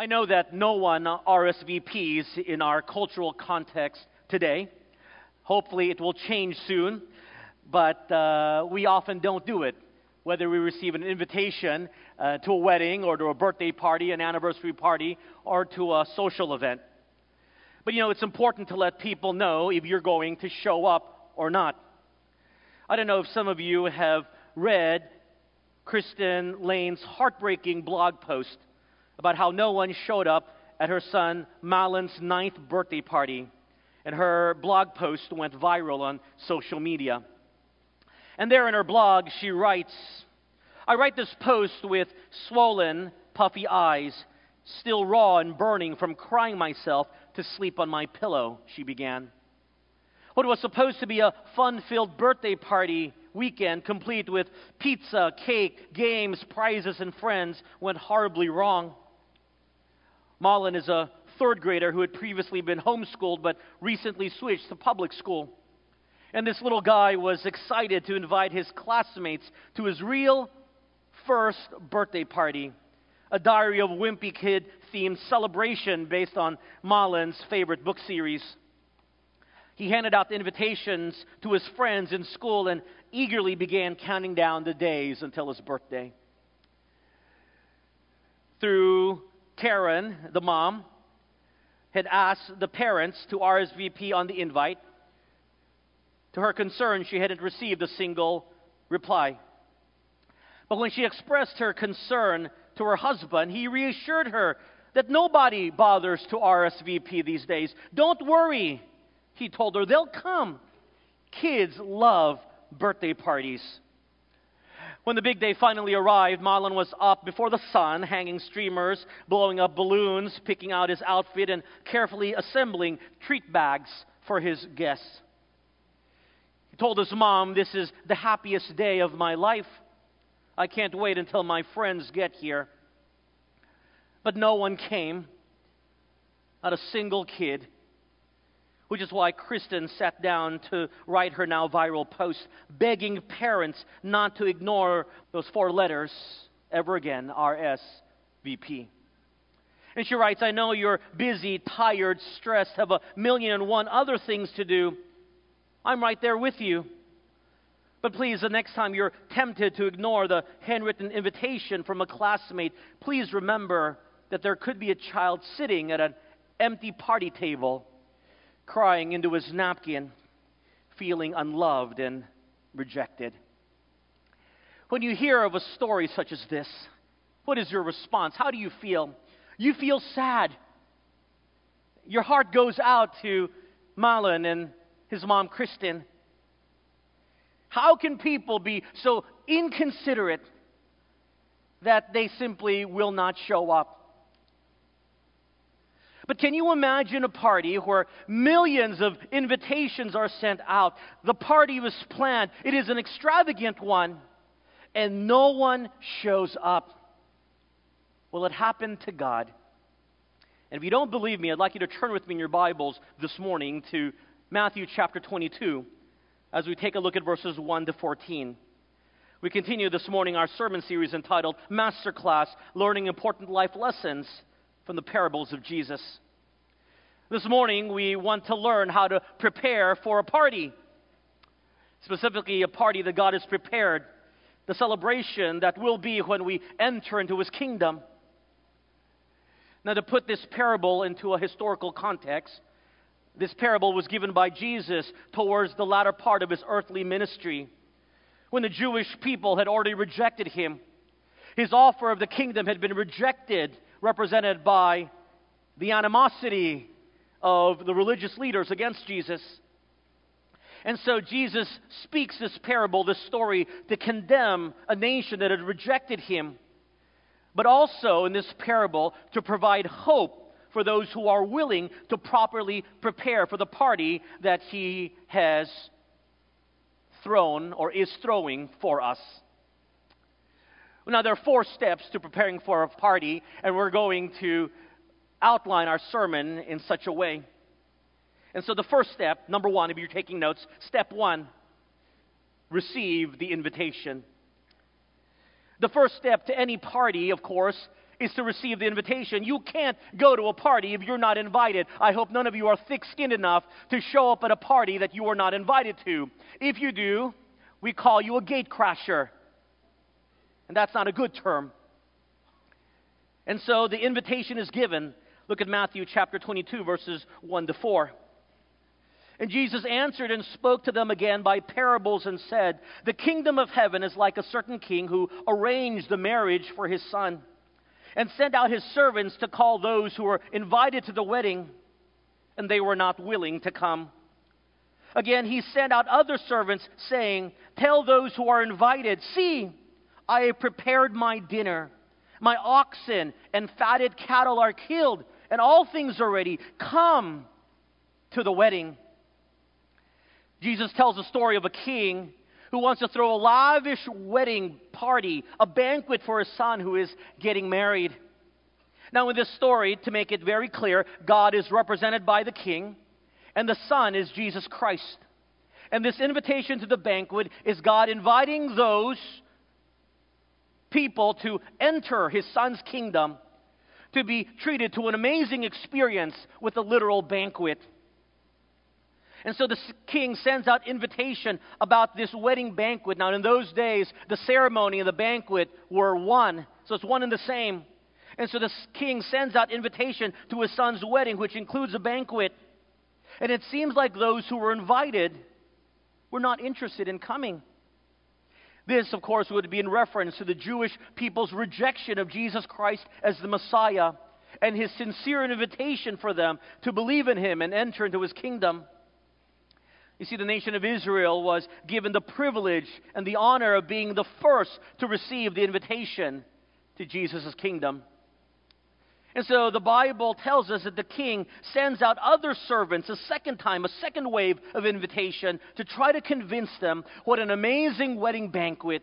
I know that no one RSVPs in our cultural context today. Hopefully, it will change soon, but uh, we often don't do it. Whether we receive an invitation uh, to a wedding or to a birthday party, an anniversary party, or to a social event. But you know, it's important to let people know if you're going to show up or not. I don't know if some of you have read Kristen Lane's heartbreaking blog post about how no one showed up at her son Malin's ninth birthday party. And her blog post went viral on social media. And there in her blog, she writes I write this post with swollen, puffy eyes, still raw and burning from crying myself to sleep on my pillow, she began. What was supposed to be a fun filled birthday party weekend, complete with pizza, cake, games, prizes, and friends, went horribly wrong. Malin is a third grader who had previously been homeschooled but recently switched to public school. And this little guy was excited to invite his classmates to his real first birthday party, a Diary of Wimpy Kid themed celebration based on Malin's favorite book series. He handed out the invitations to his friends in school and eagerly began counting down the days until his birthday. Through Karen, the mom, had asked the parents to RSVP on the invite. To her concern, she hadn't received a single reply. But when she expressed her concern to her husband, he reassured her that nobody bothers to RSVP these days. Don't worry, he told her, they'll come. Kids love birthday parties. When the big day finally arrived, Marlon was up before the sun, hanging streamers, blowing up balloons, picking out his outfit, and carefully assembling treat bags for his guests. He told his mom, This is the happiest day of my life. I can't wait until my friends get here. But no one came, not a single kid which is why Kristen sat down to write her now viral post, begging parents not to ignore those four letters ever again RSVP. And she writes, I know you're busy, tired, stressed, have a million and one other things to do. I'm right there with you. But please, the next time you're tempted to ignore the handwritten invitation from a classmate, please remember that there could be a child sitting at an empty party table crying into his napkin, feeling unloved and rejected. When you hear of a story such as this, what is your response? How do you feel? You feel sad. Your heart goes out to Malin and his mom, Kristen. How can people be so inconsiderate that they simply will not show up? But can you imagine a party where millions of invitations are sent out? The party was planned, it is an extravagant one, and no one shows up. Well, it happened to God. And if you don't believe me, I'd like you to turn with me in your Bibles this morning to Matthew chapter 22 as we take a look at verses 1 to 14. We continue this morning our sermon series entitled Masterclass Learning Important Life Lessons from the parables of Jesus. This morning, we want to learn how to prepare for a party, specifically, a party that God has prepared, the celebration that will be when we enter into His kingdom. Now, to put this parable into a historical context, this parable was given by Jesus towards the latter part of his earthly ministry when the Jewish people had already rejected him. His offer of the kingdom had been rejected represented by the animosity of the religious leaders against Jesus. And so Jesus speaks this parable, this story, to condemn a nation that had rejected him, but also in this parable to provide hope for those who are willing to properly prepare for the party that he has thrown or is throwing for us. Now, there are four steps to preparing for a party, and we're going to outline our sermon in such a way. And so, the first step, number one, if you're taking notes, step one, receive the invitation. The first step to any party, of course, is to receive the invitation. You can't go to a party if you're not invited. I hope none of you are thick skinned enough to show up at a party that you are not invited to. If you do, we call you a gate crasher. And that's not a good term. And so the invitation is given. Look at Matthew chapter 22, verses 1 to 4. And Jesus answered and spoke to them again by parables and said, The kingdom of heaven is like a certain king who arranged the marriage for his son and sent out his servants to call those who were invited to the wedding, and they were not willing to come. Again, he sent out other servants, saying, Tell those who are invited, See, I have prepared my dinner. My oxen and fatted cattle are killed, and all things are ready. Come to the wedding. Jesus tells the story of a king who wants to throw a lavish wedding party, a banquet for his son who is getting married. Now, in this story, to make it very clear, God is represented by the king, and the son is Jesus Christ. And this invitation to the banquet is God inviting those people to enter his son's kingdom to be treated to an amazing experience with a literal banquet. And so the king sends out invitation about this wedding banquet. Now, in those days, the ceremony and the banquet were one, so it's one and the same. And so the king sends out invitation to his son's wedding, which includes a banquet. And it seems like those who were invited were not interested in coming. This, of course, would be in reference to the Jewish people's rejection of Jesus Christ as the Messiah and his sincere invitation for them to believe in him and enter into his kingdom. You see, the nation of Israel was given the privilege and the honor of being the first to receive the invitation to Jesus' kingdom. And so the Bible tells us that the king sends out other servants a second time, a second wave of invitation to try to convince them what an amazing wedding banquet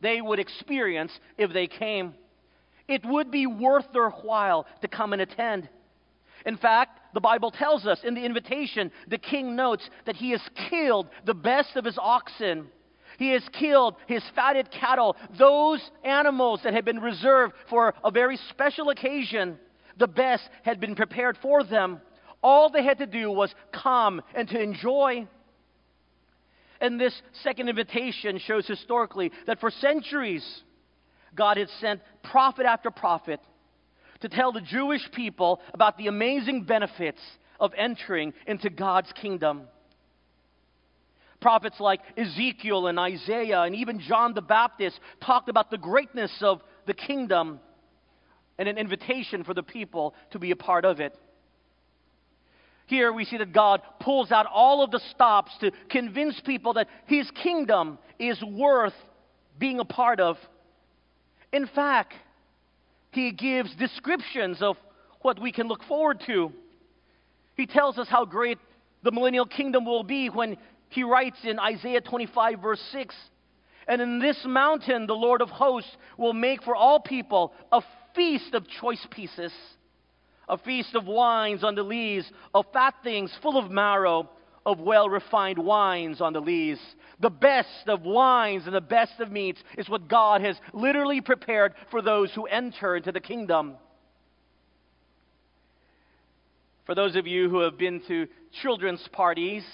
they would experience if they came. It would be worth their while to come and attend. In fact, the Bible tells us in the invitation, the king notes that he has killed the best of his oxen. He has killed his fatted cattle, those animals that had been reserved for a very special occasion. The best had been prepared for them. All they had to do was come and to enjoy. And this second invitation shows historically that for centuries, God had sent prophet after prophet to tell the Jewish people about the amazing benefits of entering into God's kingdom. Prophets like Ezekiel and Isaiah and even John the Baptist talked about the greatness of the kingdom and an invitation for the people to be a part of it. Here we see that God pulls out all of the stops to convince people that His kingdom is worth being a part of. In fact, he gives descriptions of what we can look forward to. He tells us how great the millennial kingdom will be when he writes in Isaiah 25, verse 6 And in this mountain the Lord of hosts will make for all people a feast of choice pieces, a feast of wines on the lees, of fat things full of marrow of well refined wines on the lees. The best of wines and the best of meats is what God has literally prepared for those who enter into the kingdom. For those of you who have been to children's parties,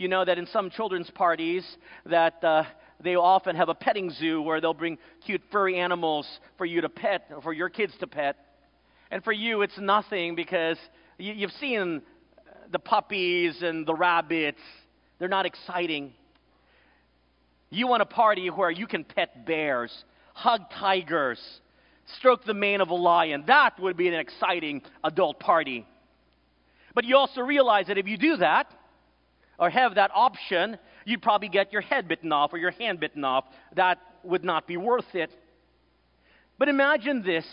you know that in some children's parties that uh, they often have a petting zoo where they'll bring cute furry animals for you to pet or for your kids to pet. And for you, it's nothing because you, you've seen the puppies and the rabbits, they're not exciting. You want a party where you can pet bears, hug tigers, stroke the mane of a lion. That would be an exciting adult party. But you also realize that if you do that, or have that option, you'd probably get your head bitten off or your hand bitten off. That would not be worth it. But imagine this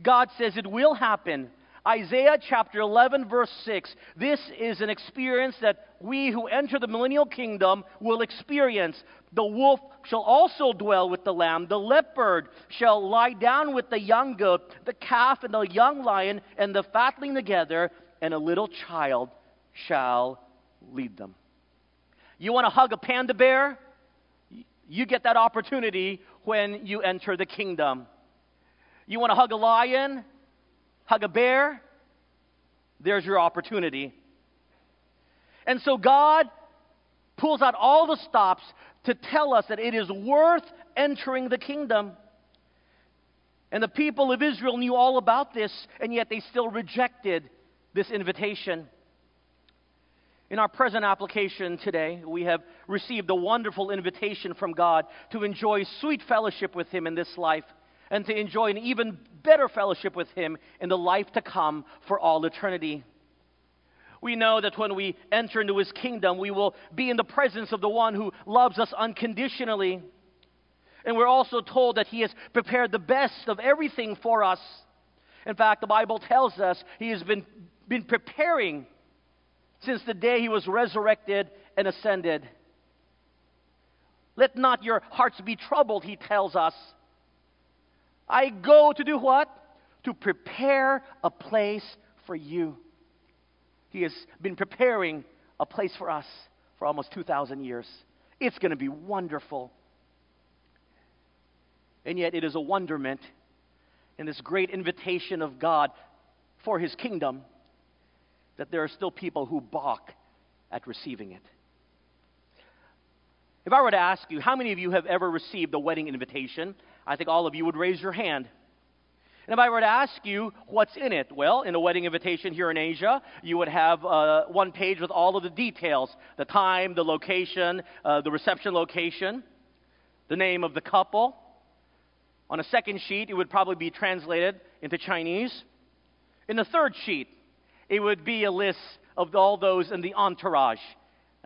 God says it will happen Isaiah chapter 11, verse 6. This is an experience that we who enter the millennial kingdom will experience. The wolf shall also dwell with the lamb, the leopard shall lie down with the young goat, the calf and the young lion and the fatling together, and a little child shall lead them. You want to hug a panda bear? You get that opportunity when you enter the kingdom. You want to hug a lion, hug a bear? There's your opportunity. And so God pulls out all the stops to tell us that it is worth entering the kingdom. And the people of Israel knew all about this, and yet they still rejected this invitation. In our present application today, we have received a wonderful invitation from God to enjoy sweet fellowship with Him in this life and to enjoy an even better fellowship with Him in the life to come for all eternity. We know that when we enter into His kingdom, we will be in the presence of the one who loves us unconditionally. And we're also told that He has prepared the best of everything for us. In fact, the Bible tells us He has been, been preparing since the day he was resurrected and ascended. Let not your hearts be troubled, he tells us. I go to do what? To prepare a place for you. He has been preparing a place for us for almost 2,000 years. It's going to be wonderful. And yet, it is a wonderment in this great invitation of God for his kingdom that there are still people who balk at receiving it. If I were to ask you, how many of you have ever received a wedding invitation? I think all of you would raise your hand. And if I were to ask you what's in it, well, in a wedding invitation here in Asia, you would have uh, one page with all of the details the time, the location, uh, the reception location, the name of the couple. On a second sheet, it would probably be translated into Chinese. In the third sheet, it would be a list of all those in the entourage,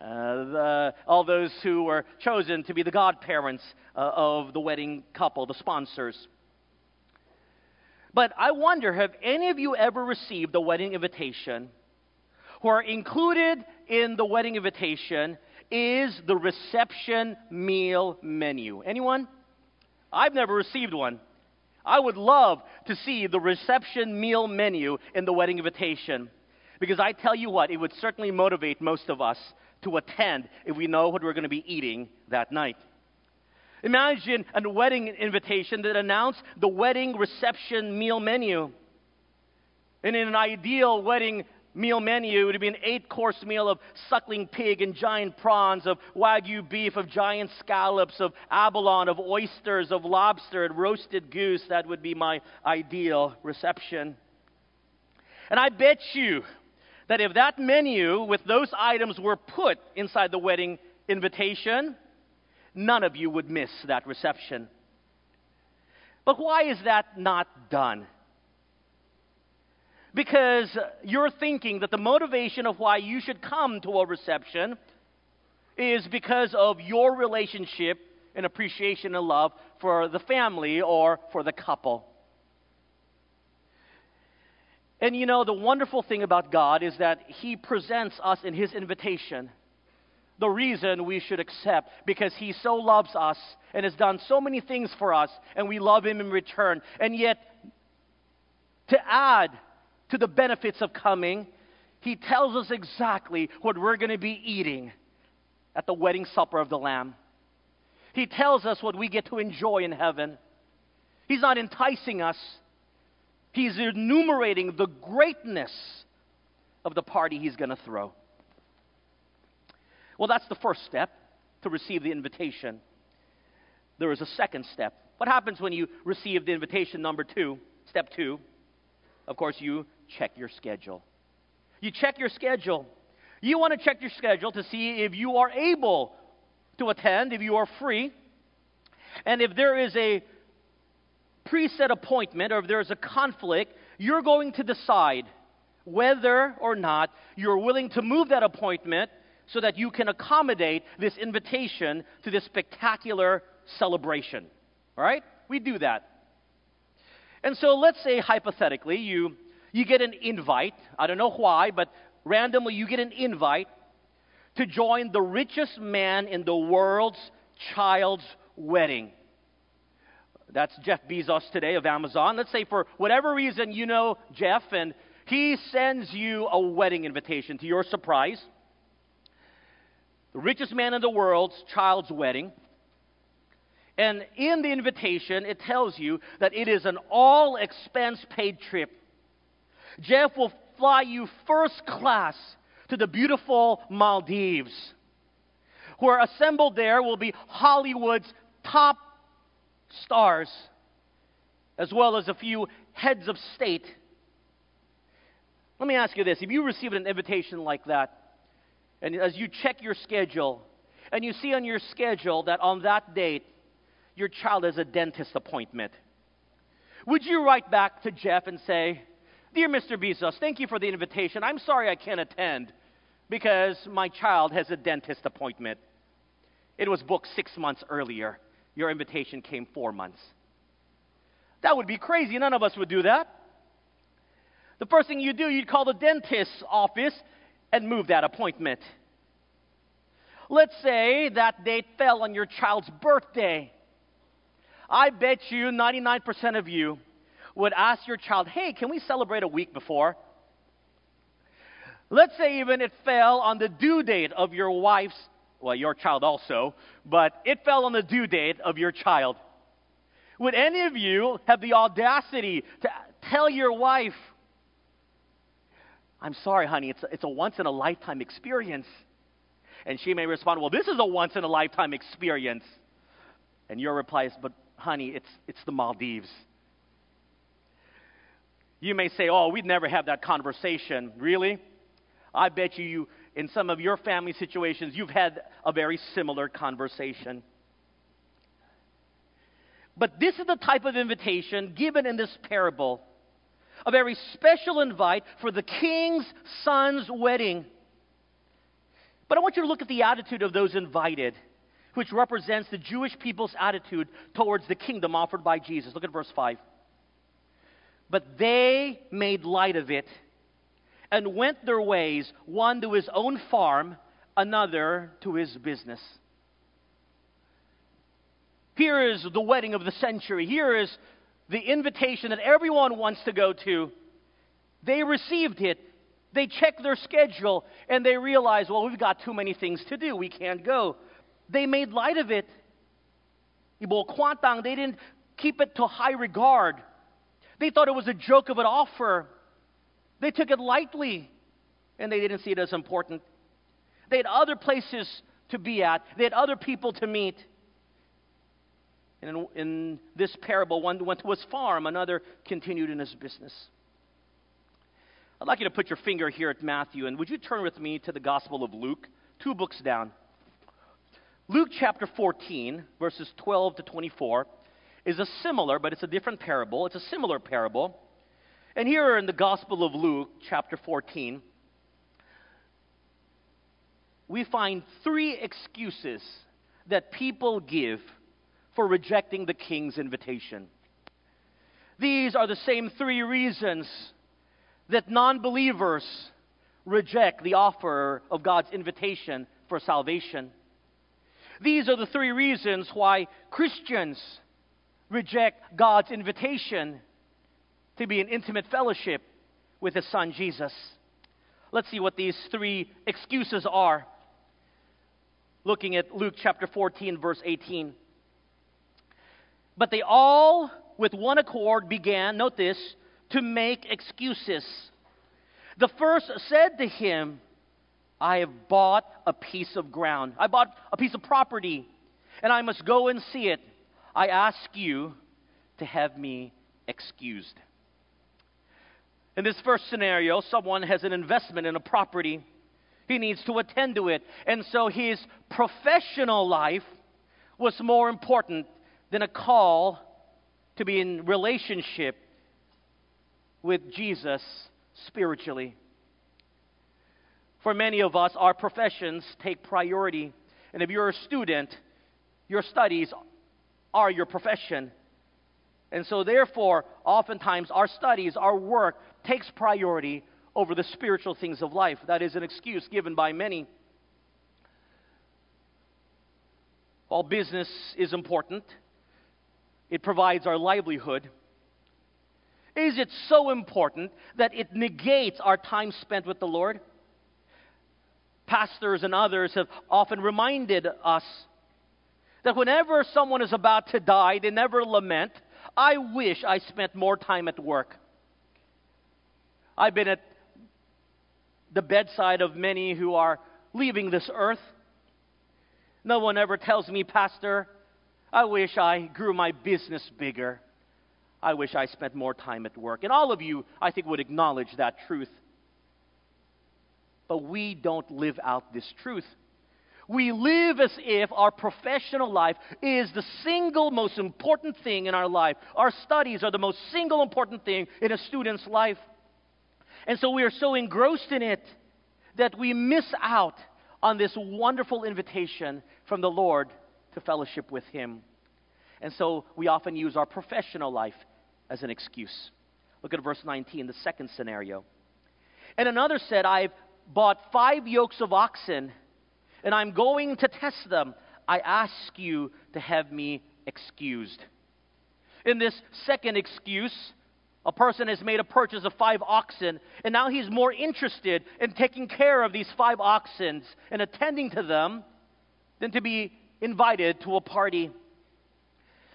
uh, the, all those who were chosen to be the godparents uh, of the wedding couple, the sponsors. But I wonder have any of you ever received a wedding invitation who are included in the wedding invitation is the reception meal menu? Anyone? I've never received one. I would love to see the reception meal menu in the wedding invitation. Because I tell you what, it would certainly motivate most of us to attend if we know what we're going to be eating that night. Imagine a wedding invitation that announced the wedding reception meal menu. And in an ideal wedding meal menu. It would be an eight course meal of suckling pig and giant prawns, of wagyu beef, of giant scallops, of abalone, of oysters, of lobster, and roasted goose. That would be my ideal reception. And I bet you that if that menu with those items were put inside the wedding invitation, none of you would miss that reception. But why is that not done? Because you're thinking that the motivation of why you should come to a reception is because of your relationship and appreciation and love for the family or for the couple. And you know, the wonderful thing about God is that He presents us in His invitation the reason we should accept because He so loves us and has done so many things for us, and we love Him in return. And yet, to add to the benefits of coming, he tells us exactly what we're going to be eating at the wedding supper of the Lamb. He tells us what we get to enjoy in heaven. He's not enticing us, he's enumerating the greatness of the party he's going to throw. Well, that's the first step to receive the invitation. There is a second step. What happens when you receive the invitation number two? Step two. Of course, you check your schedule. You check your schedule. You want to check your schedule to see if you are able to attend, if you are free, and if there is a preset appointment or if there is a conflict, you're going to decide whether or not you're willing to move that appointment so that you can accommodate this invitation to this spectacular celebration. All right? We do that. And so let's say hypothetically you you get an invite. I don't know why, but randomly you get an invite to join the richest man in the world's child's wedding. That's Jeff Bezos today of Amazon. Let's say for whatever reason you know Jeff and he sends you a wedding invitation to your surprise. The richest man in the world's child's wedding. And in the invitation, it tells you that it is an all expense paid trip. Jeff will fly you first class to the beautiful Maldives. Who are assembled there will be Hollywood's top stars, as well as a few heads of state. Let me ask you this if you receive an invitation like that, and as you check your schedule, and you see on your schedule that on that date your child has a dentist appointment, would you write back to Jeff and say, Dear Mr. Bezos, thank you for the invitation. I'm sorry I can't attend because my child has a dentist appointment. It was booked six months earlier. Your invitation came four months. That would be crazy. None of us would do that. The first thing you do, you'd call the dentist's office and move that appointment. Let's say that date fell on your child's birthday. I bet you 99% of you would ask your child, hey, can we celebrate a week before? Let's say even it fell on the due date of your wife's, well, your child also, but it fell on the due date of your child. Would any of you have the audacity to tell your wife, I'm sorry, honey, it's a, it's a once in a lifetime experience? And she may respond, Well, this is a once in a lifetime experience. And your reply is, But honey, it's, it's the Maldives. You may say, Oh, we'd never have that conversation. Really? I bet you, you, in some of your family situations, you've had a very similar conversation. But this is the type of invitation given in this parable a very special invite for the king's son's wedding. But I want you to look at the attitude of those invited, which represents the Jewish people's attitude towards the kingdom offered by Jesus. Look at verse 5. But they made light of it and went their ways, one to his own farm, another to his business. Here is the wedding of the century. Here is the invitation that everyone wants to go to. They received it. They checked their schedule and they realized, well, we've got too many things to do. We can't go. They made light of it. They didn't keep it to high regard. They thought it was a joke of an offer. They took it lightly and they didn't see it as important. They had other places to be at, they had other people to meet. And in, in this parable, one went to his farm, another continued in his business. I'd like you to put your finger here at Matthew, and would you turn with me to the Gospel of Luke, two books down. Luke chapter 14, verses 12 to 24, is a similar, but it's a different parable. It's a similar parable. And here in the Gospel of Luke, chapter 14, we find three excuses that people give for rejecting the king's invitation. These are the same three reasons that non believers reject the offer of God's invitation for salvation. These are the three reasons why Christians reject God's invitation to be in intimate fellowship with His Son Jesus. Let's see what these three excuses are. Looking at Luke chapter 14, verse 18. But they all, with one accord, began, note this, to make excuses. The first said to him, I have bought a piece of ground. I bought a piece of property, and I must go and see it. I ask you to have me excused. In this first scenario, someone has an investment in a property. He needs to attend to it. And so his professional life was more important than a call to be in relationship with Jesus spiritually. For many of us, our professions take priority. And if you're a student, your studies are your profession. And so, therefore, oftentimes our studies, our work takes priority over the spiritual things of life. That is an excuse given by many. While business is important, it provides our livelihood. Is it so important that it negates our time spent with the Lord? Pastors and others have often reminded us that whenever someone is about to die, they never lament, I wish I spent more time at work. I've been at the bedside of many who are leaving this earth. No one ever tells me, Pastor, I wish I grew my business bigger. I wish I spent more time at work. And all of you, I think, would acknowledge that truth. But we don't live out this truth. We live as if our professional life is the single most important thing in our life. Our studies are the most single important thing in a student's life. And so we are so engrossed in it that we miss out on this wonderful invitation from the Lord to fellowship with Him. And so we often use our professional life as an excuse. Look at verse 19, the second scenario. And another said, I've bought five yokes of oxen, and I'm going to test them. I ask you to have me excused. In this second excuse, a person has made a purchase of five oxen, and now he's more interested in taking care of these five oxen and attending to them than to be invited to a party.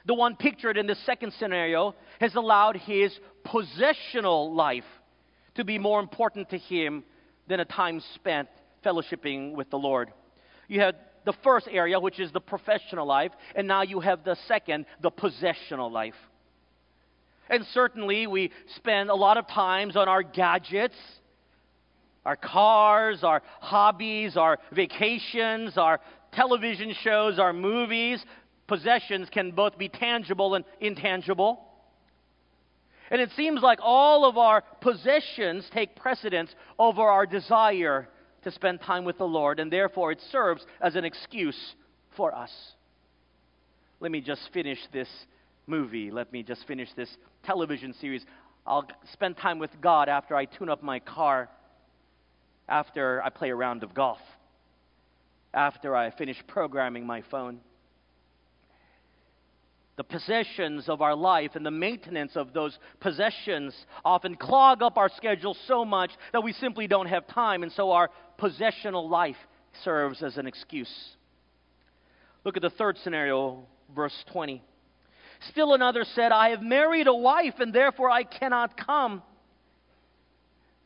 The one pictured in the second scenario has allowed his possessional life to be more important to him than a time spent fellowshipping with the Lord. You had the first area, which is the professional life, and now you have the second, the possessional life. And certainly, we spend a lot of times on our gadgets, our cars, our hobbies, our vacations, our television shows, our movies. Possessions can both be tangible and intangible. And it seems like all of our possessions take precedence over our desire to spend time with the Lord, and therefore it serves as an excuse for us. Let me just finish this movie. Let me just finish this television series. I'll spend time with God after I tune up my car, after I play a round of golf, after I finish programming my phone. The possessions of our life and the maintenance of those possessions often clog up our schedule so much that we simply don't have time, and so our possessional life serves as an excuse. Look at the third scenario, verse 20. Still another said, I have married a wife, and therefore I cannot come.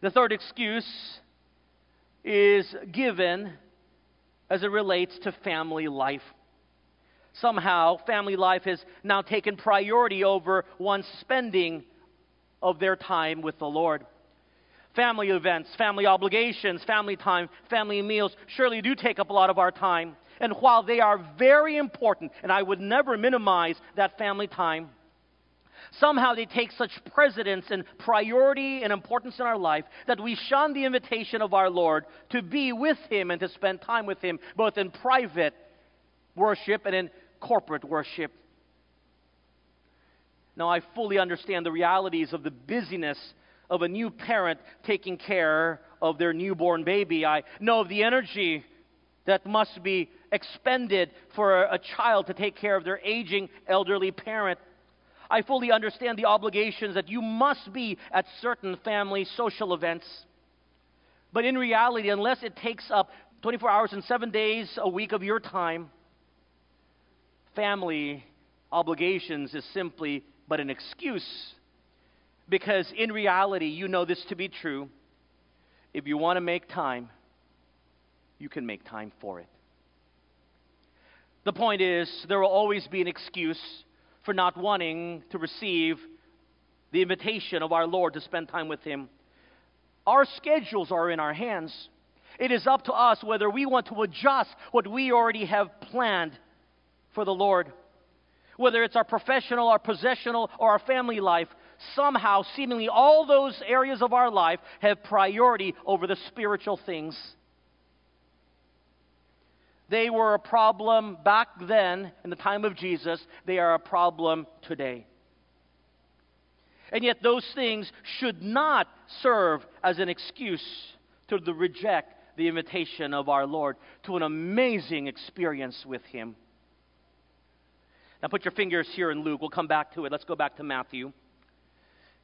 The third excuse is given as it relates to family life. Somehow, family life has now taken priority over one's spending of their time with the Lord. Family events, family obligations, family time, family meals surely do take up a lot of our time. And while they are very important, and I would never minimize that family time, somehow they take such precedence and priority and importance in our life that we shun the invitation of our Lord to be with Him and to spend time with Him, both in private worship and in corporate worship. Now, I fully understand the realities of the busyness of a new parent taking care of their newborn baby. I know of the energy that must be expended for a child to take care of their aging elderly parent. I fully understand the obligations that you must be at certain family social events. But in reality, unless it takes up 24 hours and seven days a week of your time, family obligations is simply but an excuse. Because in reality, you know this to be true. If you want to make time, you can make time for it. The point is, there will always be an excuse for not wanting to receive the invitation of our Lord to spend time with Him. Our schedules are in our hands. It is up to us whether we want to adjust what we already have planned for the Lord. Whether it's our professional, our possessional, or our family life, somehow, seemingly all those areas of our life have priority over the spiritual things. They were a problem back then, in the time of Jesus. They are a problem today. And yet, those things should not serve as an excuse to reject the invitation of our Lord to an amazing experience with Him. Now, put your fingers here in Luke. We'll come back to it. Let's go back to Matthew.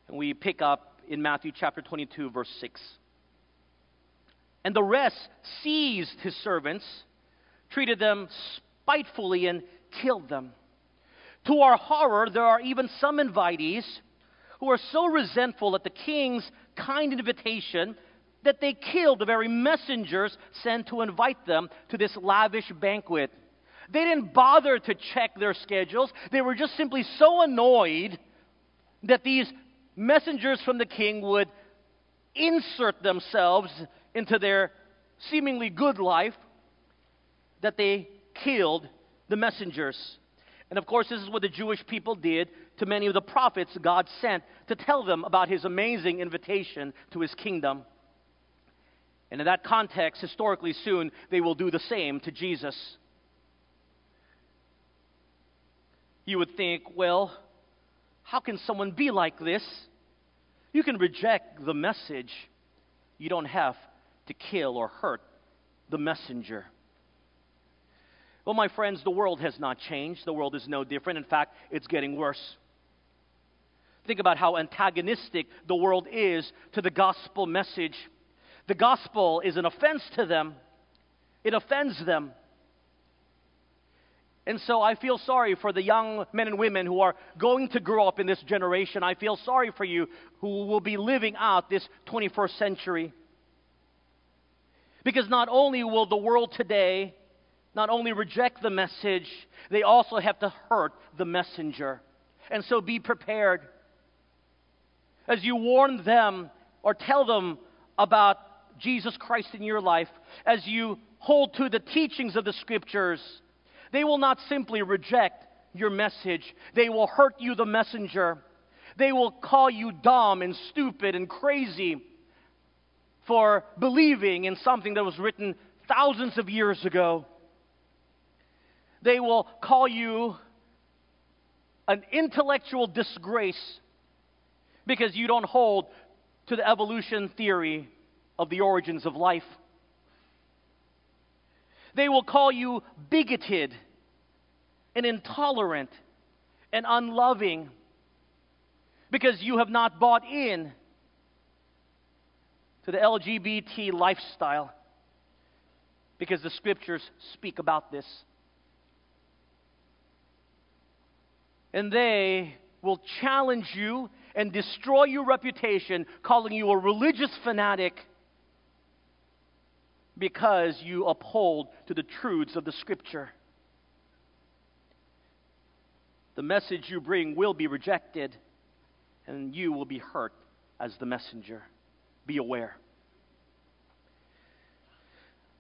And we pick up in Matthew chapter 22, verse 6. And the rest seized his servants treated them spitefully and killed them. To our horror, there are even some invitees who are so resentful at the king's kind invitation that they killed the very messengers sent to invite them to this lavish banquet. They didn't bother to check their schedules. They were just simply so annoyed that these messengers from the king would insert themselves into their seemingly good life that they killed the messengers. And of course, this is what the Jewish people did to many of the prophets God sent to tell them about his amazing invitation to his kingdom. And in that context, historically soon, they will do the same to Jesus. You would think, well, how can someone be like this? You can reject the message. You don't have to kill or hurt the messenger. Well, my friends, the world has not changed. The world is no different. In fact, it's getting worse. Think about how antagonistic the world is to the gospel message. The gospel is an offense to them, it offends them. And so I feel sorry for the young men and women who are going to grow up in this generation. I feel sorry for you who will be living out this 21st century. Because not only will the world today not only reject the message, they also have to hurt the messenger. And so be prepared. As you warn them or tell them about Jesus Christ in your life, as you hold to the teachings of the scriptures, they will not simply reject your message, they will hurt you, the messenger. They will call you dumb and stupid and crazy for believing in something that was written thousands of years ago. They will call you an intellectual disgrace because you don't hold to the evolution theory of the origins of life. They will call you bigoted and intolerant and unloving because you have not bought in to the LGBT lifestyle because the scriptures speak about this. And they will challenge you and destroy your reputation, calling you a religious fanatic because you uphold to the truths of the Scripture. The message you bring will be rejected, and you will be hurt as the messenger. Be aware.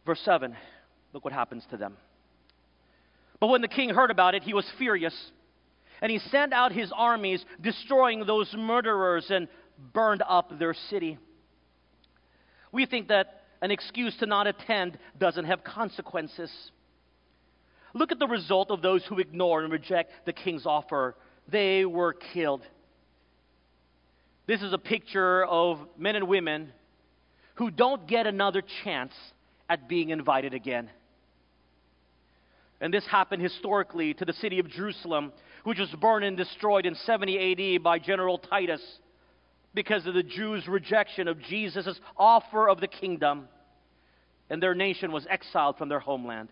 Verse 7, look what happens to them. But when the king heard about it, he was furious, and he sent out his armies, destroying those murderers, and burned up their city. We think that an excuse to not attend doesn't have consequences. Look at the result of those who ignore and reject the king's offer. They were killed. This is a picture of men and women who don't get another chance at being invited again. And this happened historically to the city of Jerusalem, which was burned and destroyed in 70 AD by General Titus because of the Jews' rejection of Jesus' offer of the kingdom and their nation was exiled from their homeland.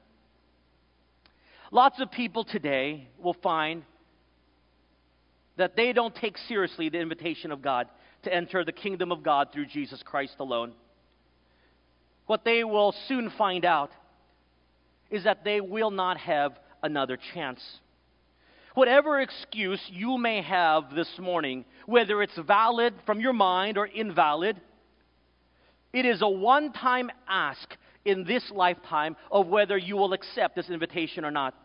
Lots of people today will find that they don't take seriously the invitation of God to enter the kingdom of God through Jesus Christ alone. What they will soon find out is that they will not have another chance. Whatever excuse you may have this morning, whether it's valid from your mind or invalid, it is a one time ask in this lifetime of whether you will accept this invitation or not.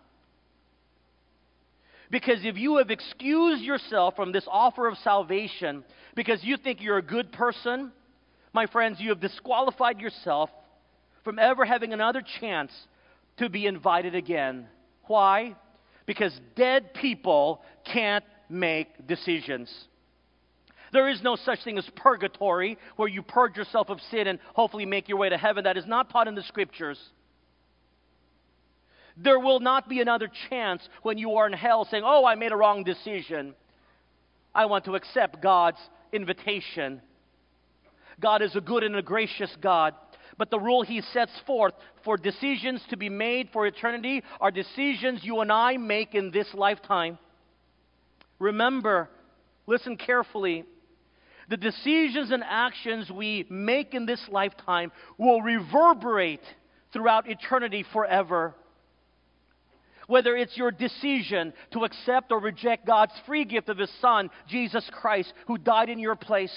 Because if you have excused yourself from this offer of salvation because you think you're a good person, my friends, you have disqualified yourself from ever having another chance to be invited again. Why? Because dead people can't make decisions. There is no such thing as purgatory where you purge yourself of sin and hopefully make your way to heaven. That is not taught in the scriptures. There will not be another chance when you are in hell saying, Oh, I made a wrong decision. I want to accept God's invitation. God is a good and a gracious God. But the rule he sets forth for decisions to be made for eternity are decisions you and I make in this lifetime. Remember, listen carefully. The decisions and actions we make in this lifetime will reverberate throughout eternity forever. Whether it's your decision to accept or reject God's free gift of His Son, Jesus Christ, who died in your place,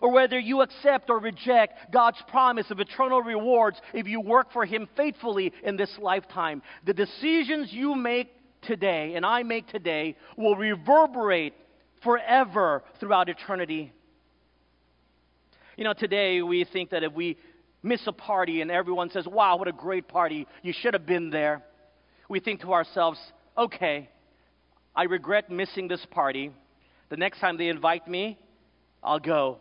or whether you accept or reject God's promise of eternal rewards if you work for Him faithfully in this lifetime. The decisions you make today and I make today will reverberate forever throughout eternity. You know, today we think that if we miss a party and everyone says, Wow, what a great party, you should have been there, we think to ourselves, Okay, I regret missing this party. The next time they invite me, I'll go.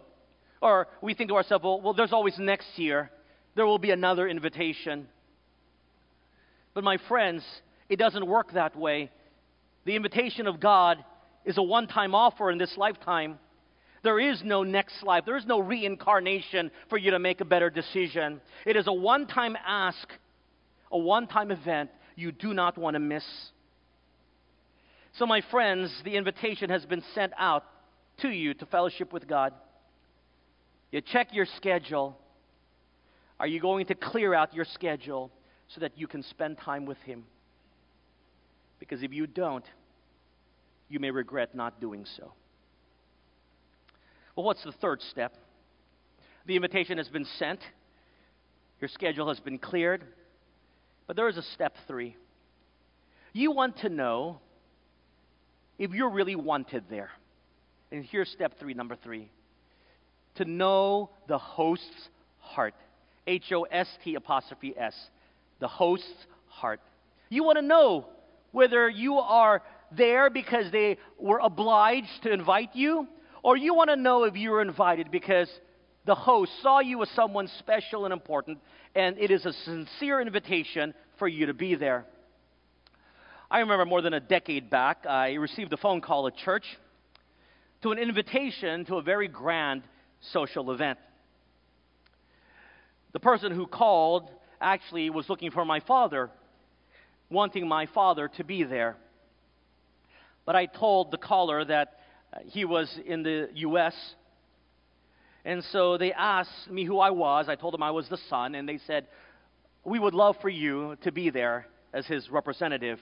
Or we think to ourselves, well, well, there's always next year. There will be another invitation. But my friends, it doesn't work that way. The invitation of God is a one time offer in this lifetime. There is no next life. There is no reincarnation for you to make a better decision. It is a one time ask, a one time event you do not want to miss. So, my friends, the invitation has been sent out to you to fellowship with God. You check your schedule. Are you going to clear out your schedule so that you can spend time with Him? Because if you don't, you may regret not doing so. Well, what's the third step? The invitation has been sent, your schedule has been cleared, but there is a step three. You want to know if you're really wanted there. And here's step three, number three to know the host's heart. H O S T apostrophe S. The host's heart. You want to know whether you are there because they were obliged to invite you, or you want to know if you were invited because the host saw you as someone special and important, and it is a sincere invitation for you to be there. I remember more than a decade back, I received a phone call at church to an invitation to a very grand social event. The person who called actually was looking for my father, wanting my father to be there. But I told the caller that uh, he was in the U.S. And so they asked me who I was. I told them I was the son, and they said, We would love for you to be there as his representative.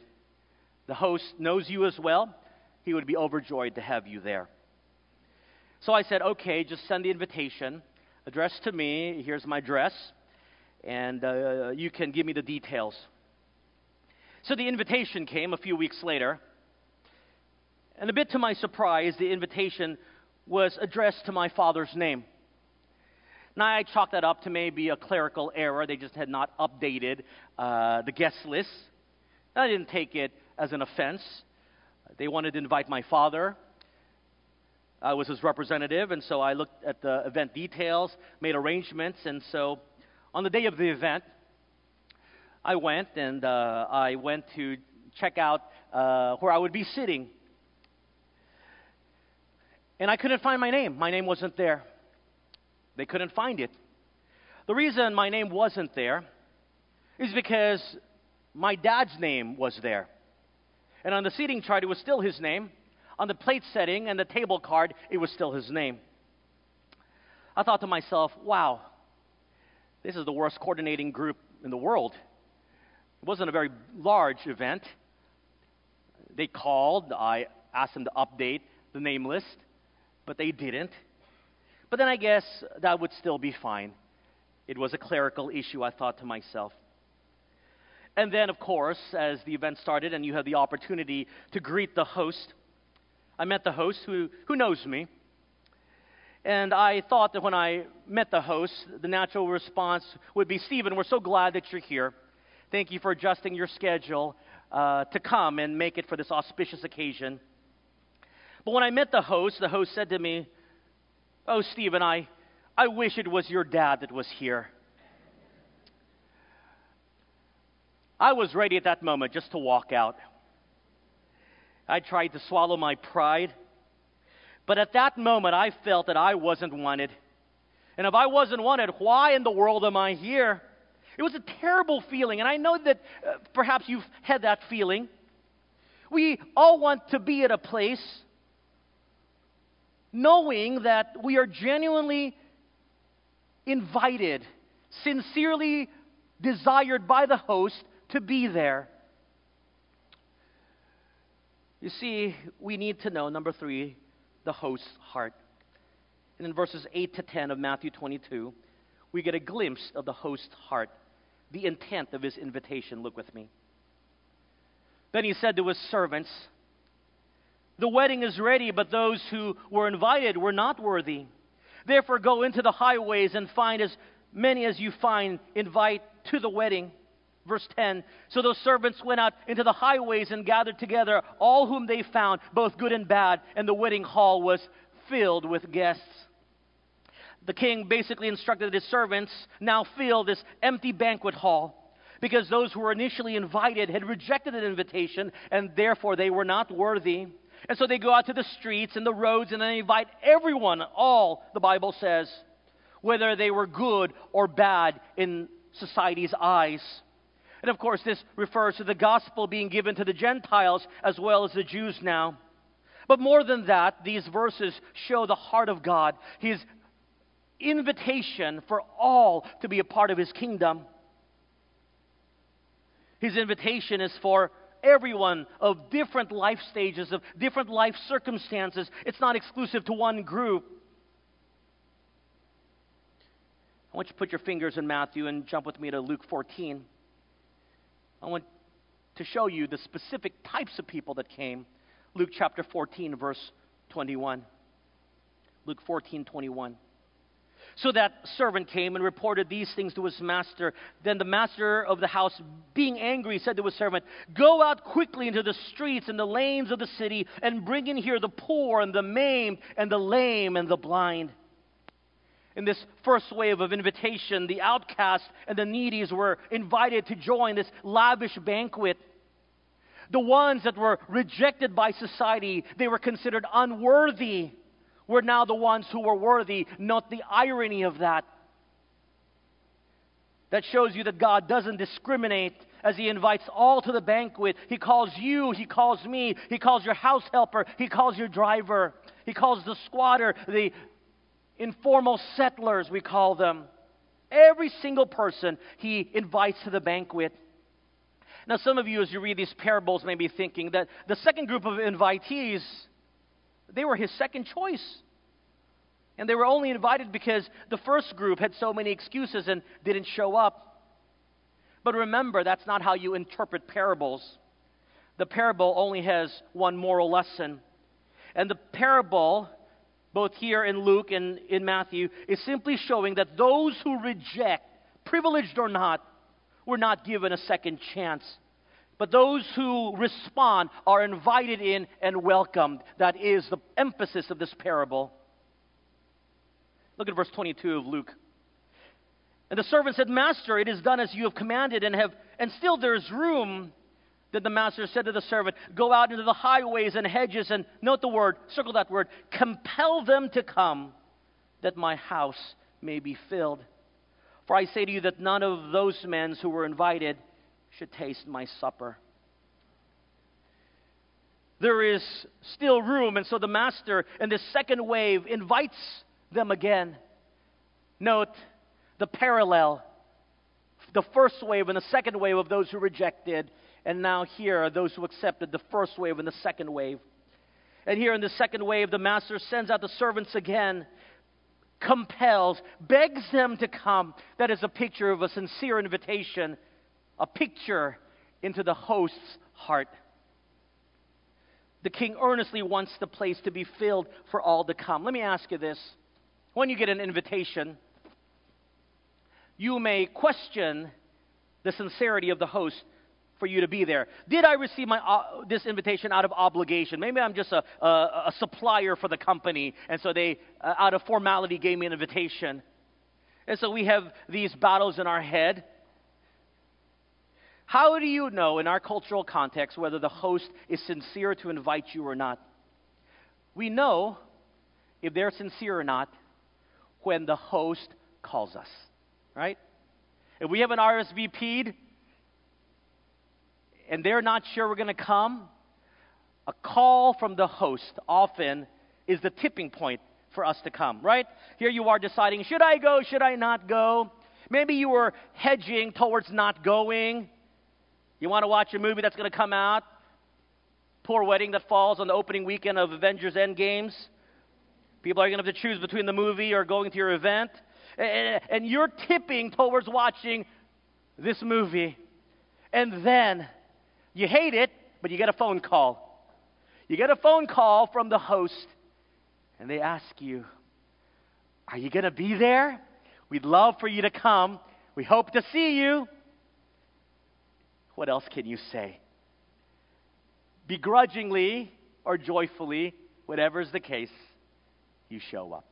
The host knows you as well. He would be overjoyed to have you there. So I said, okay, just send the invitation, addressed to me. Here's my address, and uh, you can give me the details. So the invitation came a few weeks later, and a bit to my surprise, the invitation was addressed to my father's name. Now, I chalked that up to maybe a clerical error. They just had not updated uh, the guest list. I didn't take it as an offense. They wanted to invite my father. I was his representative, and so I looked at the event details, made arrangements, and so on the day of the event, I went and uh, I went to check out uh, where I would be sitting. And I couldn't find my name. My name wasn't there. They couldn't find it. The reason my name wasn't there is because my dad's name was there. And on the seating chart, it was still his name on the plate setting and the table card, it was still his name. I thought to myself, wow, this is the worst coordinating group in the world. It wasn't a very large event. They called, I asked them to update the name list, but they didn't. But then I guess that would still be fine. It was a clerical issue, I thought to myself. And then, of course, as the event started and you had the opportunity to greet the host, I met the host who, who knows me. And I thought that when I met the host, the natural response would be Stephen, we're so glad that you're here. Thank you for adjusting your schedule uh, to come and make it for this auspicious occasion. But when I met the host, the host said to me, Oh, Stephen, I, I wish it was your dad that was here. I was ready at that moment just to walk out. I tried to swallow my pride. But at that moment, I felt that I wasn't wanted. And if I wasn't wanted, why in the world am I here? It was a terrible feeling, and I know that uh, perhaps you've had that feeling. We all want to be at a place knowing that we are genuinely invited, sincerely desired by the host to be there. You see, we need to know, number three, the host's heart. And in verses 8 to 10 of Matthew 22, we get a glimpse of the host's heart the intent of his invitation. Look with me. Then he said to his servants, The wedding is ready, but those who were invited were not worthy. Therefore, go into the highways and find as many as you find, invite to the wedding. Verse 10 So those servants went out into the highways and gathered together all whom they found, both good and bad, and the wedding hall was filled with guests the king basically instructed his servants now fill this empty banquet hall because those who were initially invited had rejected an invitation and therefore they were not worthy. And so they go out to the streets and the roads and they invite everyone, all, the Bible says, whether they were good or bad in society's eyes. And of course, this refers to the gospel being given to the Gentiles as well as the Jews now. But more than that, these verses show the heart of God. His invitation for all to be a part of his kingdom. His invitation is for everyone of different life stages, of different life circumstances. It's not exclusive to one group. I want you to put your fingers in Matthew and jump with me to Luke 14. I want to show you the specific types of people that came. Luke chapter 14, verse 21. Luke 14, 21. So that servant came and reported these things to his master. Then the master of the house, being angry, said to his servant, Go out quickly into the streets and the lanes of the city and bring in here the poor and the maimed and the lame and the blind. In this first wave of invitation, the outcasts and the needies were invited to join this lavish banquet. The ones that were rejected by society, they were considered unworthy we're now the ones who were worthy. not the irony of that. That shows you that God doesn't discriminate as He invites all to the banquet. He calls you, He calls me, He calls your house helper, He calls your driver, He calls the squatter, the informal settlers, we call them. Every single person He invites to the banquet. Now, some of you, as you read these parables, may be thinking that the second group of invitees they were his second choice. And they were only invited because the first group had so many excuses and didn't show up. But remember, that's not how you interpret parables. The parable only has one moral lesson. And the parable, both here in Luke and in Matthew, is simply showing that those who reject, privileged or not, were not given a second chance. But those who respond are invited in and welcomed. That is the emphasis of this parable. Look at verse 22 of Luke. And the servant said, Master, it is done as you have commanded, and have and still there is room. Then the master said to the servant, Go out into the highways and hedges, and note the word, circle that word, compel them to come, that my house may be filled. For I say to you that none of those men who were invited should taste my supper. There is still room, and so the master in this second wave invites them again. Note the parallel the first wave and the second wave of those who rejected, and now here are those who accepted the first wave and the second wave. And here in the second wave, the master sends out the servants again, compels, begs them to come. That is a picture of a sincere invitation a picture into the host's heart. The king earnestly wants the place to be filled for all to come. Let me ask you this. When you get an invitation, you may question the sincerity of the host for you to be there. Did I receive my, uh, this invitation out of obligation? Maybe I'm just a, a, a supplier for the company, and so they, uh, out of formality, gave me an invitation. And so we have these battles in our head. How do you know in our cultural context whether the host is sincere to invite you or not? We know if they're sincere or not when the host calls us, right? If we have an RSVP'd and they're not sure we're going to come, a call from the host often is the tipping point for us to come, right? Here you are deciding, should I go, should I not go? Maybe you were hedging towards not going. You want to watch a movie that's going to come out. Poor wedding that falls on the opening weekend of Avengers Endgames. People are going to have to choose between the movie or going to your event. And you're tipping towards watching this movie. And then you hate it, but you get a phone call. You get a phone call from the host, and they ask you, Are you going to be there? We'd love for you to come. We hope to see you. What else can you say? Begrudgingly or joyfully, whatever is the case, you show up.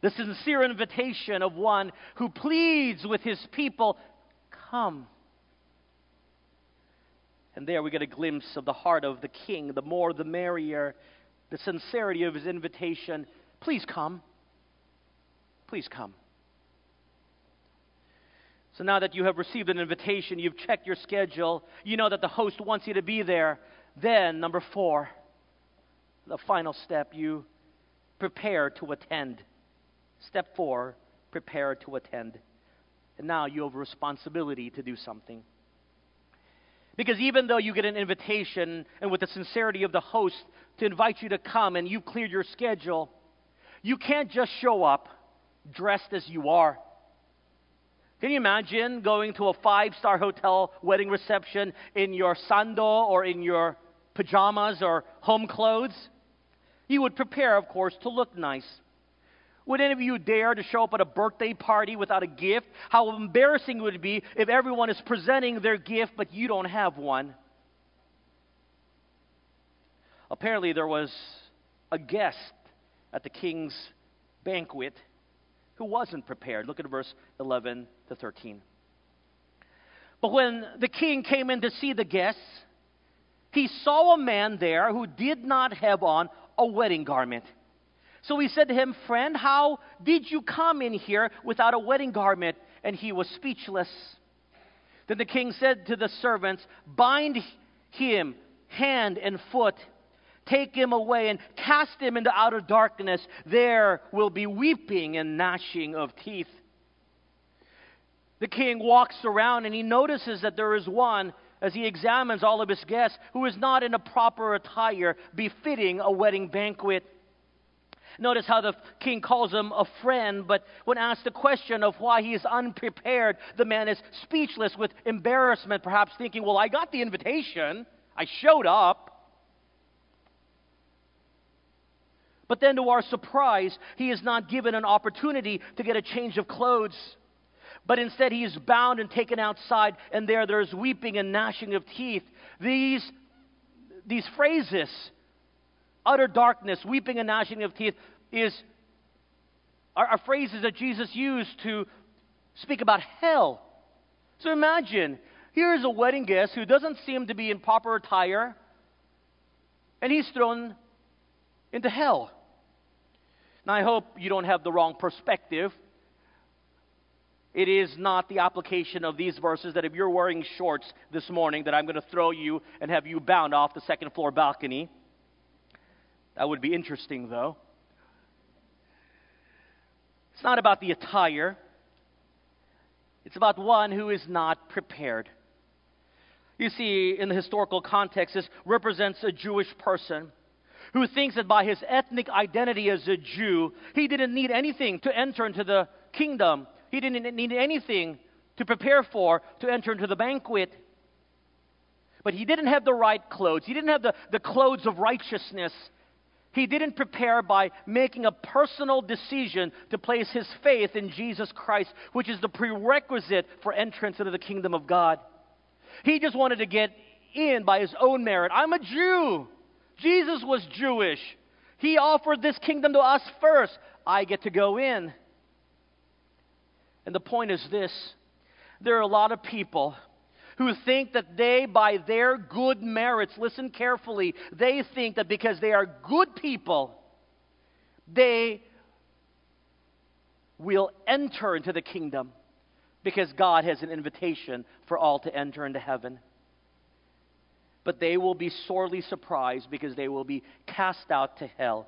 The sincere invitation of one who pleads with his people, Come. And there we get a glimpse of the heart of the king. The more, the merrier. The sincerity of his invitation. Please come. Please come. So now that you have received an invitation, you've checked your schedule, you know that the host wants you to be there. Then, number four, the final step, you prepare to attend. Step four, prepare to attend. And now you have a responsibility to do something. Because even though you get an invitation and with the sincerity of the host to invite you to come and you've cleared your schedule, you can't just show up dressed as you are. Can you imagine going to a five star hotel wedding reception in your sando or in your pajamas or home clothes? You would prepare, of course, to look nice. Would any of you dare to show up at a birthday party without a gift? How embarrassing would it be if everyone is presenting their gift but you don't have one? Apparently, there was a guest at the king's banquet who wasn't prepared. Look at verse 11 to 13. But when the king came in to see the guests, he saw a man there who did not have on a wedding garment. So he said to him, Friend, how did you come in here without a wedding garment? And he was speechless. Then the king said to the servants, Bind him hand and foot, take him away, and cast him into outer darkness. There will be weeping and gnashing of teeth. The king walks around and he notices that there is one, as he examines all of his guests, who is not in a proper attire befitting a wedding banquet. Notice how the king calls him a friend, but when asked the question of why he is unprepared, the man is speechless with embarrassment, perhaps thinking, Well, I got the invitation, I showed up. But then, to our surprise, he is not given an opportunity to get a change of clothes. But instead, he is bound and taken outside, and there there's weeping and gnashing of teeth. These, these phrases utter darkness, weeping and gnashing of teeth, is are, are phrases that Jesus used to speak about hell. So imagine, here's a wedding guest who doesn't seem to be in proper attire, and he's thrown into hell. I hope you don't have the wrong perspective. It is not the application of these verses that if you're wearing shorts this morning, that I'm going to throw you and have you bound off the second floor balcony. That would be interesting, though. It's not about the attire, it's about one who is not prepared. You see, in the historical context, this represents a Jewish person who thinks that by his ethnic identity as a Jew, he didn't need anything to enter into the kingdom. He didn't need anything to prepare for to enter into the banquet. But he didn't have the right clothes. He didn't have the, the clothes of righteousness. He didn't prepare by making a personal decision to place his faith in Jesus Christ, which is the prerequisite for entrance into the kingdom of God. He just wanted to get in by his own merit. I'm a Jew. Jesus was Jewish. He offered this kingdom to us first. I get to go in. And the point is this there are a lot of people who think that they, by their good merits, listen carefully, they think that because they are good people, they will enter into the kingdom because God has an invitation for all to enter into heaven. But they will be sorely surprised because they will be cast out to hell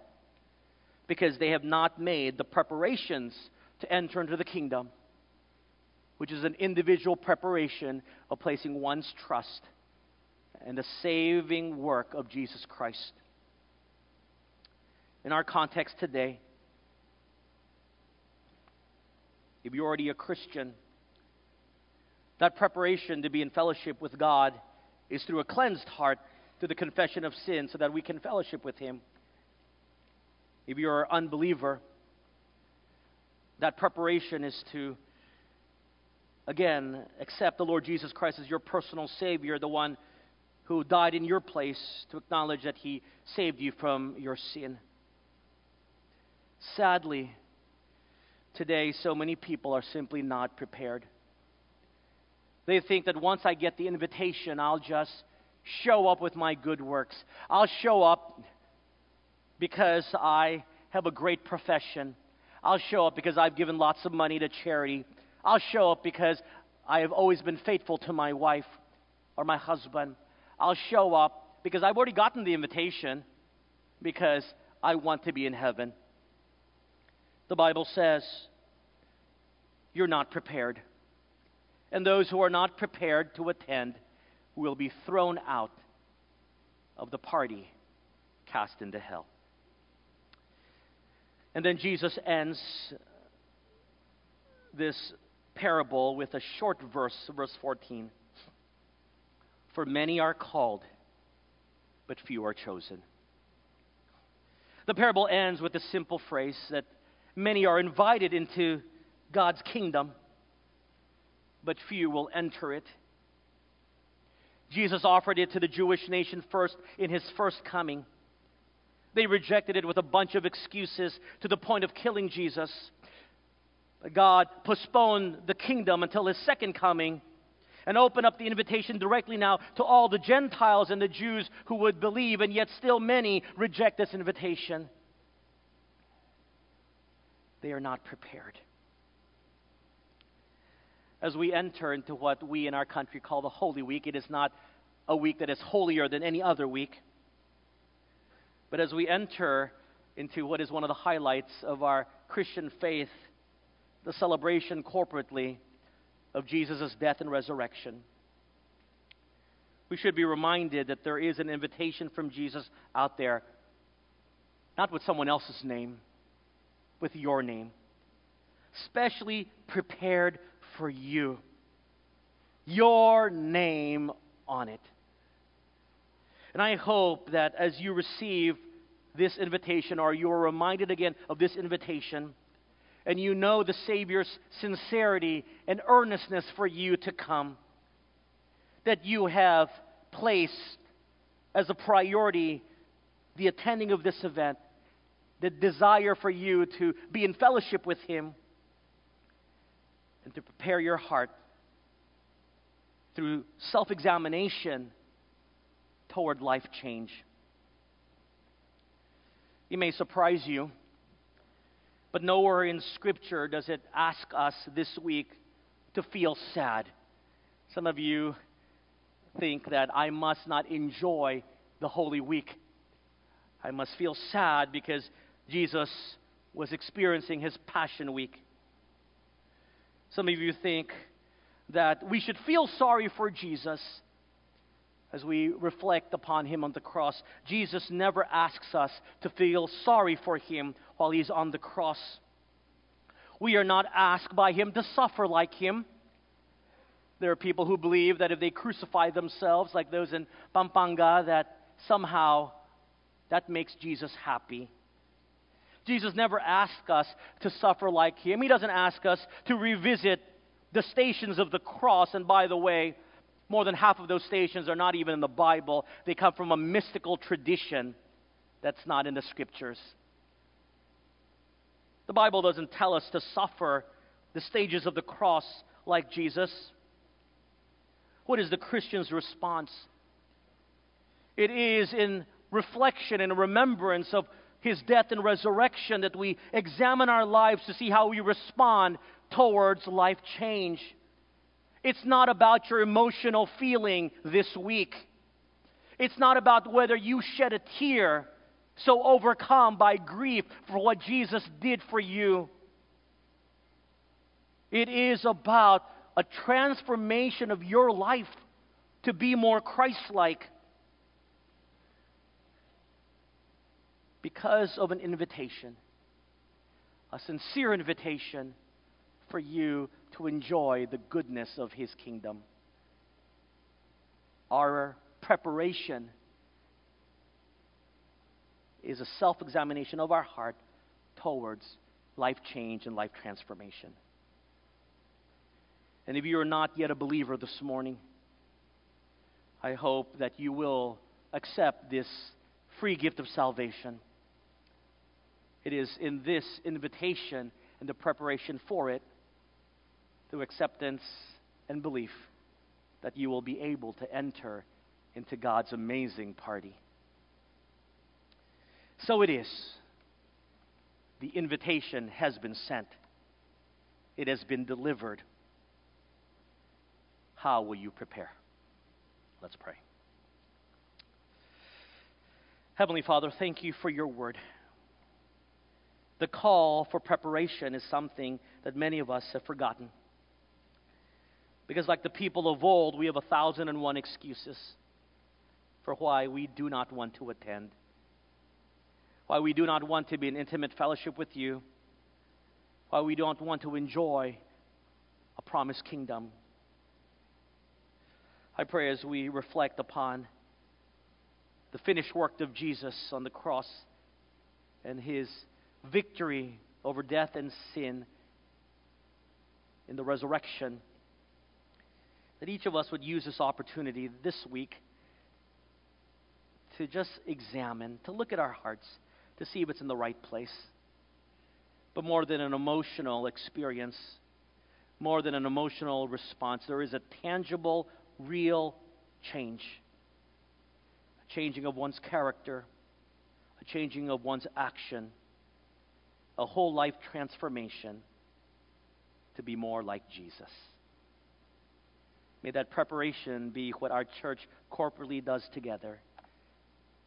because they have not made the preparations to enter into the kingdom, which is an individual preparation of placing one's trust in the saving work of Jesus Christ. In our context today, if you're already a Christian, that preparation to be in fellowship with God is through a cleansed heart, through the confession of sin, so that we can fellowship with Him. If you're an unbeliever, that preparation is to, again, accept the Lord Jesus Christ as your personal Savior, the one who died in your place, to acknowledge that He saved you from your sin. Sadly, today, so many people are simply not prepared. They think that once I get the invitation, I'll just show up with my good works. I'll show up because I have a great profession. I'll show up because I've given lots of money to charity. I'll show up because I have always been faithful to my wife or my husband. I'll show up because I've already gotten the invitation because I want to be in heaven. The Bible says you're not prepared. And those who are not prepared to attend will be thrown out of the party, cast into hell. And then Jesus ends this parable with a short verse, verse 14. For many are called, but few are chosen. The parable ends with the simple phrase that many are invited into God's kingdom, but few will enter it. Jesus offered it to the Jewish nation first in his first coming. They rejected it with a bunch of excuses to the point of killing Jesus. God postponed the kingdom until his second coming and opened up the invitation directly now to all the Gentiles and the Jews who would believe, and yet still many reject this invitation. They are not prepared as we enter into what we in our country call the Holy Week. It is not a week that is holier than any other week. But as we enter into what is one of the highlights of our Christian faith, the celebration corporately of Jesus' death and resurrection, we should be reminded that there is an invitation from Jesus out there, not with someone else's name, with your name, specially prepared for you. Your name on it. And I hope that as you receive this invitation, or you are reminded again of this invitation, and you know the Savior's sincerity and earnestness for you to come, that you have placed as a priority the attending of this event, the desire for you to be in fellowship with Him and to prepare your heart through self examination toward life change. It may surprise you, but nowhere in Scripture does it ask us this week to feel sad. Some of you think that I must not enjoy the Holy Week. I must feel sad because Jesus was experiencing his Passion Week. Some of you think that we should feel sorry for Jesus as we reflect upon him on the cross. Jesus never asks us to feel sorry for him while he's on the cross. We are not asked by him to suffer like him. There are people who believe that if they crucify themselves, like those in Pampanga, that somehow that makes Jesus happy. Jesus never asks us to suffer like him. He doesn't ask us to revisit the stations of the cross. And by the way, more than half of those stations are not even in the Bible, they come from a mystical tradition that's not in the scriptures. The Bible doesn't tell us to suffer the stages of the cross like Jesus. What is the Christian's response? It is in reflection and remembrance of his death and resurrection that we examine our lives to see how we respond towards life change. It's not about your emotional feeling this week. It's not about whether you shed a tear so overcome by grief for what Jesus did for you. It is about a transformation of your life to be more Christ like. Because of an invitation, a sincere invitation for you to enjoy the goodness of His kingdom. Our preparation is a self examination of our heart towards life change and life transformation. And if you are not yet a believer this morning, I hope that you will accept this free gift of salvation. It is in this invitation and the preparation for it, through acceptance and belief, that you will be able to enter into God's amazing party. So it is. The invitation has been sent, it has been delivered. How will you prepare? Let's pray. Heavenly Father, thank you for your word the call for preparation is something that many of us have forgotten. Because, like the people of old, we have a thousand and one excuses for why we do not want to attend, why we do not want to be in intimate fellowship with you, why we don't want to enjoy a promised kingdom. I pray as we reflect upon the finished work of Jesus on the cross and his victory over death and sin in the resurrection, that each of us would use this opportunity this week to just examine, to look at our hearts, to see if it's in the right place. But more than an emotional experience, more than an emotional response, there is a tangible, real change. A changing of one's character, a changing of one's action a whole life transformation to be more like Jesus. May that preparation be what our church corporately does together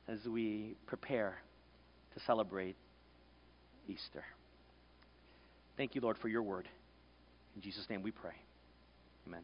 as we prepare to celebrate Easter. Thank you, Lord, for your word. In Jesus' name we pray. Amen.